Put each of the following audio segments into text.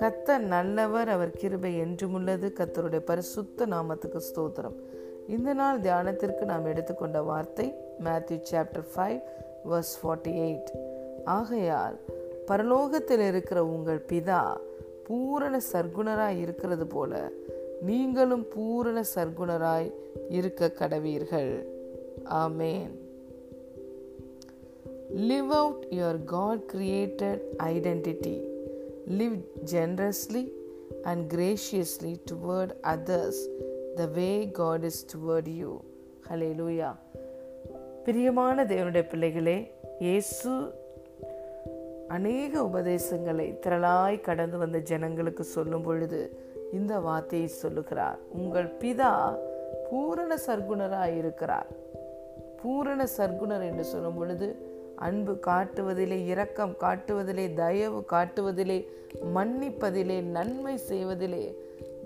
கத்தர் நல்லவர் அவர் கிருபை என்றுமுள்ளது கத்தருடைய பரிசுத்த நாமத்துக்கு ஸ்தோத்திரம். இந்த நாள் தியானத்திற்கு நாம் எடுத்துக்கொண்ட வார்த்தை Matthew chapter five verse forty eight ஆகையால் பரலோகத்தில் இருக்கிற உங்கள் பிதா பூரண சர்க்குணராய் இருக்கிறது போல நீங்களும் பூரண சர்க்குணராய் இருக்க கடவீர்கள். Amen. Live out your God created identity live generously and graciously toward others the way God is toward you. லூயா பிரியமான தேவனுடைய பிள்ளைகளே இயேசு அநேக உபதேசங்களை திரளாய் கடந்து வந்த ஜனங்களுக்கு சொல்லும் பொழுது இந்த வார்த்தையை சொல்லுகிறார். உங்கள் பிதா பூரண சர்க்குணராக இருக்கிறார் பூரண சர்க்குணர் என்று சொல்லும் பொழுது அன்பு காட்டுவதிலே இரக்கம் காட்டுவதிலே தயவு காட்டுவதிலே மன்னிப்பதிலே நன்மை செய்வதிலே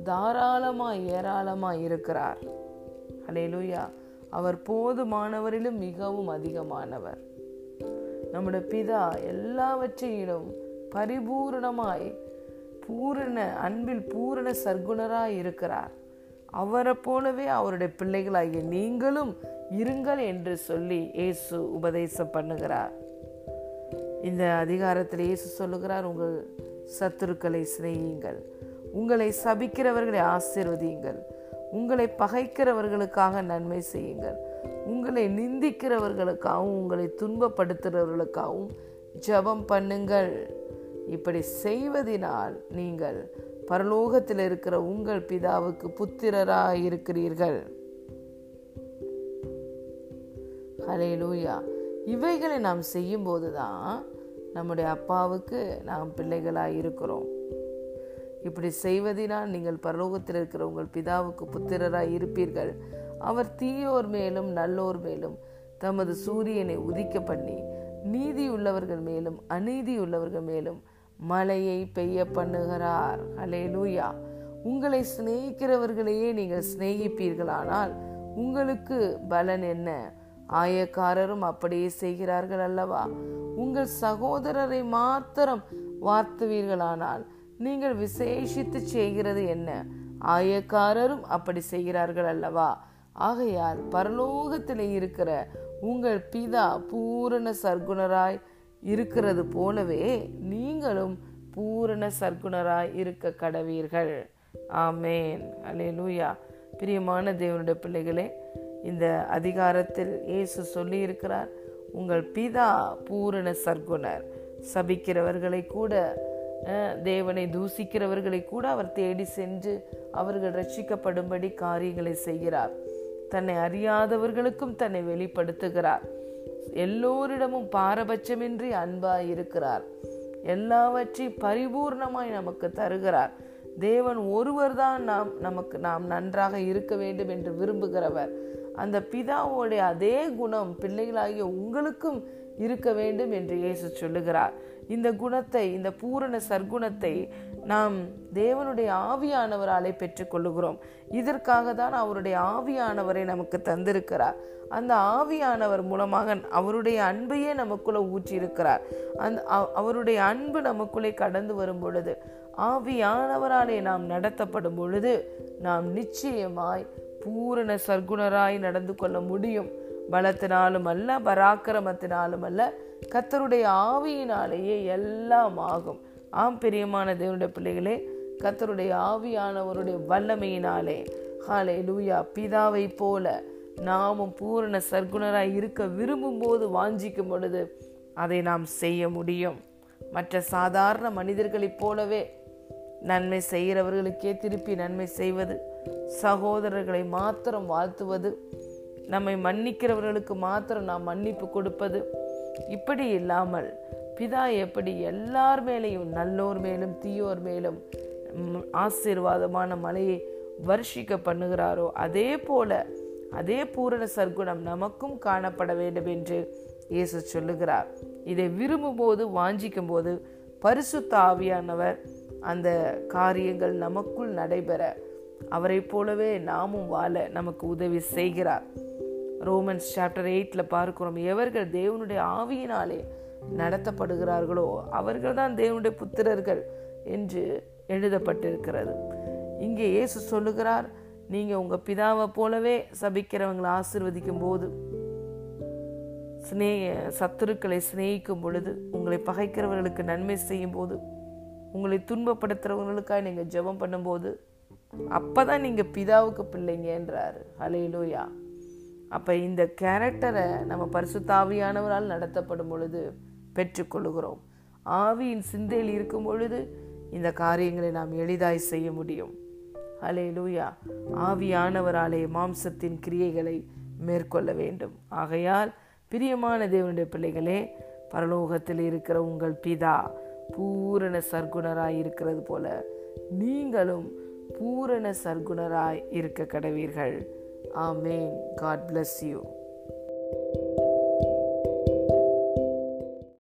தாராளமாய் ஏராளமாய் இருக்கிறார். அலையலூயா அவர் போதுமானவரிலும் மிகவும் அதிகமானவர். நம்முடைய பிதா எல்லாவற்றையிலும் பரிபூரணமாய் பூரண அன்பில் பூரண சர்க்குணராய் இருக்கிறார். அவரை போலவே அவருடைய பிள்ளைகளாகிய நீங்களும் இருங்கள் என்று சொல்லி இயேசு உபதேசம் பண்ணுகிறார். இந்த அதிகாரத்தில் இயேசு சொல்லுகிறார் உங்கள் சத்துருக்களை சிநேகியுங்கள். உங்களை சபிக்கிறவர்களை ஆசிர்வதியுங்கள். உங்களை பகைக்கிறவர்களுக்காக நன்மை செய்யுங்கள். உங்களை நிந்திக்கிறவர்களுக்காகவும் உங்களை துன்பப்படுத்துகிறவர்களுக்காகவும் ஜபம் பண்ணுங்கள். இப்படி செய்வதினால் நீங்கள் பரலோகத்தில் இருக்கிற உங்கள் பிதாவுக்கு புத்திரராக இருக்கிறீர்கள். ஹலே லூயா இவைகளை நாம் செய்யும்போது தான் நம்முடைய அப்பாவுக்கு நாம் பிள்ளைகளாக இருக்கிறோம். இப்படி செய்வதினால் நீங்கள் பரலோகத்தில் இருக்கிற உங்கள் பிதாவுக்கு புத்திரராய் இருப்பீர்கள். அவர் தீயோர் மேலும் நல்லோர் மேலும் தமது சூரியனை உதிக்க பண்ணி நீதி உள்ளவர்கள் மேலும் அநீதி உள்ளவர்கள் மேலும் மழையை பெய்ய பண்ணுகிறார். ஹலே லூயா உங்களை சிநேகிக்கிறவர்களையே நீங்கள் சிநேகிப்பீர்களானால் உங்களுக்கு பலன் என்ன? ஆயக்காரரும் அப்படியே செய்கிறார்கள் அல்லவா? உங்கள் சகோதரரை மாத்திரம் வார்த்துவீர்களானால் நீங்கள் விசேஷித்து செய்கிறது என்ன? ஆயக்காரரும் அப்படி செய்கிறார்கள் அல்லவா? ஆகையால் பரலோகத்தில் இருக்கிற உங்கள் பிதா பூரண சர்க்குணராய் இருக்கிறது போலவே நீங்களும் பூரண சர்க்குணராய் இருக்க கடவீர்கள். ஆமேன். அலே லூயா பிரியமான தேவனுடைய பிள்ளைகளே இந்த அதிகாரத்தில் இயேசு சொல்லியிருக்கிறார் உங்கள் பிதா பூரண சர்க்குணர் சபிக்கிறவர்களை கூட தேவனை தூசிக்கிறவர்களை கூட அவர் தேடி சென்று அவர்கள் ரட்சிக்கப்படும்படி காரியங்களை செய்கிறார். தன்னை அறியாதவர்களுக்கும் தன்னை வெளிப்படுத்துகிறார். எல்லோரிடமும் பாரபட்சமின்றி அன்பாய் இருக்கிறார். எல்லாவற்றையும் பரிபூர்ணமாய் நமக்கு தருகிறார். தேவன் ஒருவர் தான் நாம் நமக்கு நாம் நன்றாக இருக்க வேண்டும் என்று விரும்புகிறவர். அந்த பிதாவோடைய அதே குணம் பிள்ளைகளாகிய உங்களுக்கும் இருக்க வேண்டும் என்று இயேசு சொல்லுகிறார். இந்த குணத்தை இந்த பூரண சர்க்குணத்தை நாம் தேவனுடைய ஆவியானவராலே பெற்றுக்கொள்ளுகிறோம். இதற்காக தான் அவருடைய ஆவியானவரை நமக்கு தந்திருக்கிறார். அந்த ஆவியானவர் மூலமாக அவருடைய அன்பையே நமக்குள்ள ஊற்றியிருக்கிறார். அந்த அவருடைய அன்பு நமக்குள்ளே கடந்து வரும் பொழுது ஆவியானவராலே நாம் நடத்தப்படும் பொழுது நாம் நிச்சயமாய் பூரண சர்க்குணராய் நடந்து கொள்ள முடியும். பலத்தினாலும் அல்ல பராக்கிரமத்தினாலும் அல்ல கத்தருடைய ஆவியினாலேயே எல்லாம் ஆகும். ஆம் பிரியமான தேவனுடைய பிள்ளைகளே கத்தருடைய ஆவியானவருடைய வல்லமையினாலே ஹாலே லூயா பிதாவை போல நாமும் பூரண சர்க்குணராய் இருக்க விரும்பும் போது வாஞ்சிக்கும் பொழுது அதை நாம் செய்ய முடியும். மற்ற சாதாரண மனிதர்களைப் போலவே நன்மை செய்கிறவர்களுக்கே திருப்பி நன்மை செய்வது சகோதரர்களை மாத்திரம் வாழ்த்துவது நம்மை மன்னிக்கிறவர்களுக்கு மாத்திரம் நாம் மன்னிப்பு கொடுப்பது. இப்படி இல்லாமல் பிதா எப்படி எல்லார் மேலேயும் நல்லோர் மேலும் தீயோர் மேலும் ஆசீர்வாதமான மலையை வருஷிக்க பண்ணுகிறாரோ அதே போல அதே பூரண சர்க்குணம் நமக்கும் காணப்பட வேண்டும் என்று இயேசு சொல்லுகிறார். இதை விரும்பும் போது வாஞ்சிக்கும் போது பரிசுத்த ஆவியானவர் அந்த காரியங்கள் நமக்குள் நடைபெற அவரை போலவே நாமும் வாழ நமக்கு உதவி செய்கிறார். ரோமன்ஸ் சாப்டர் எயிட்ல பார்க்கிறோம் எவர்கள் தேவனுடைய ஆவியினாலே நடத்தப்படுகிறார்களோ அவர்கள் தான் தேவனுடைய புத்திரர்கள் என்று எழுதப்பட்டிருக்கிறது. இங்கே இயேசு சொல்லுகிறார் நீங்க உங்க பிதாவை போலவே சபிக்கிறவங்களை ஆசிர்வதிக்கும் போது சத்துருக்களை சிநேகிக்கும் பொழுது உங்களை பகைக்கிறவர்களுக்கு நன்மை செய்யும் போது உங்களை துன்பப்படுத்துறவங்களுக்காக நீங்க ஜெபம் பண்ணும்போது அப்பதான் நீங்கள் பிதாவுக்கு பிள்ளைங்கன்றாரு. ஹலேலூயா அப்போ இந்த கேரக்டரை நம்ம பரிசுத்தாவியானவரால் நடத்தப்படும் பொழுது பெற்றுக்கொள்கிறோம் ஆவியின் சிந்தையில் இருக்கும் பொழுது இந்த காரியங்களை நாம் எளிதாய் செய்ய முடியும். அலே லூயா ஆவியானவராலே மாம்சத்தின் கிரியைகளை மேற்கொள்ள வேண்டும். ஆகையால் பிரியமான தேவனுடைய பிள்ளைகளே பரலோகத்தில் இருக்கிற உங்கள் பிதா பூரண சர்க்குணராய் இருக்கிறது போல நீங்களும் பூரண சர்க்குணராய் இருக்க கடவீர்கள். ஆமேன். God bless you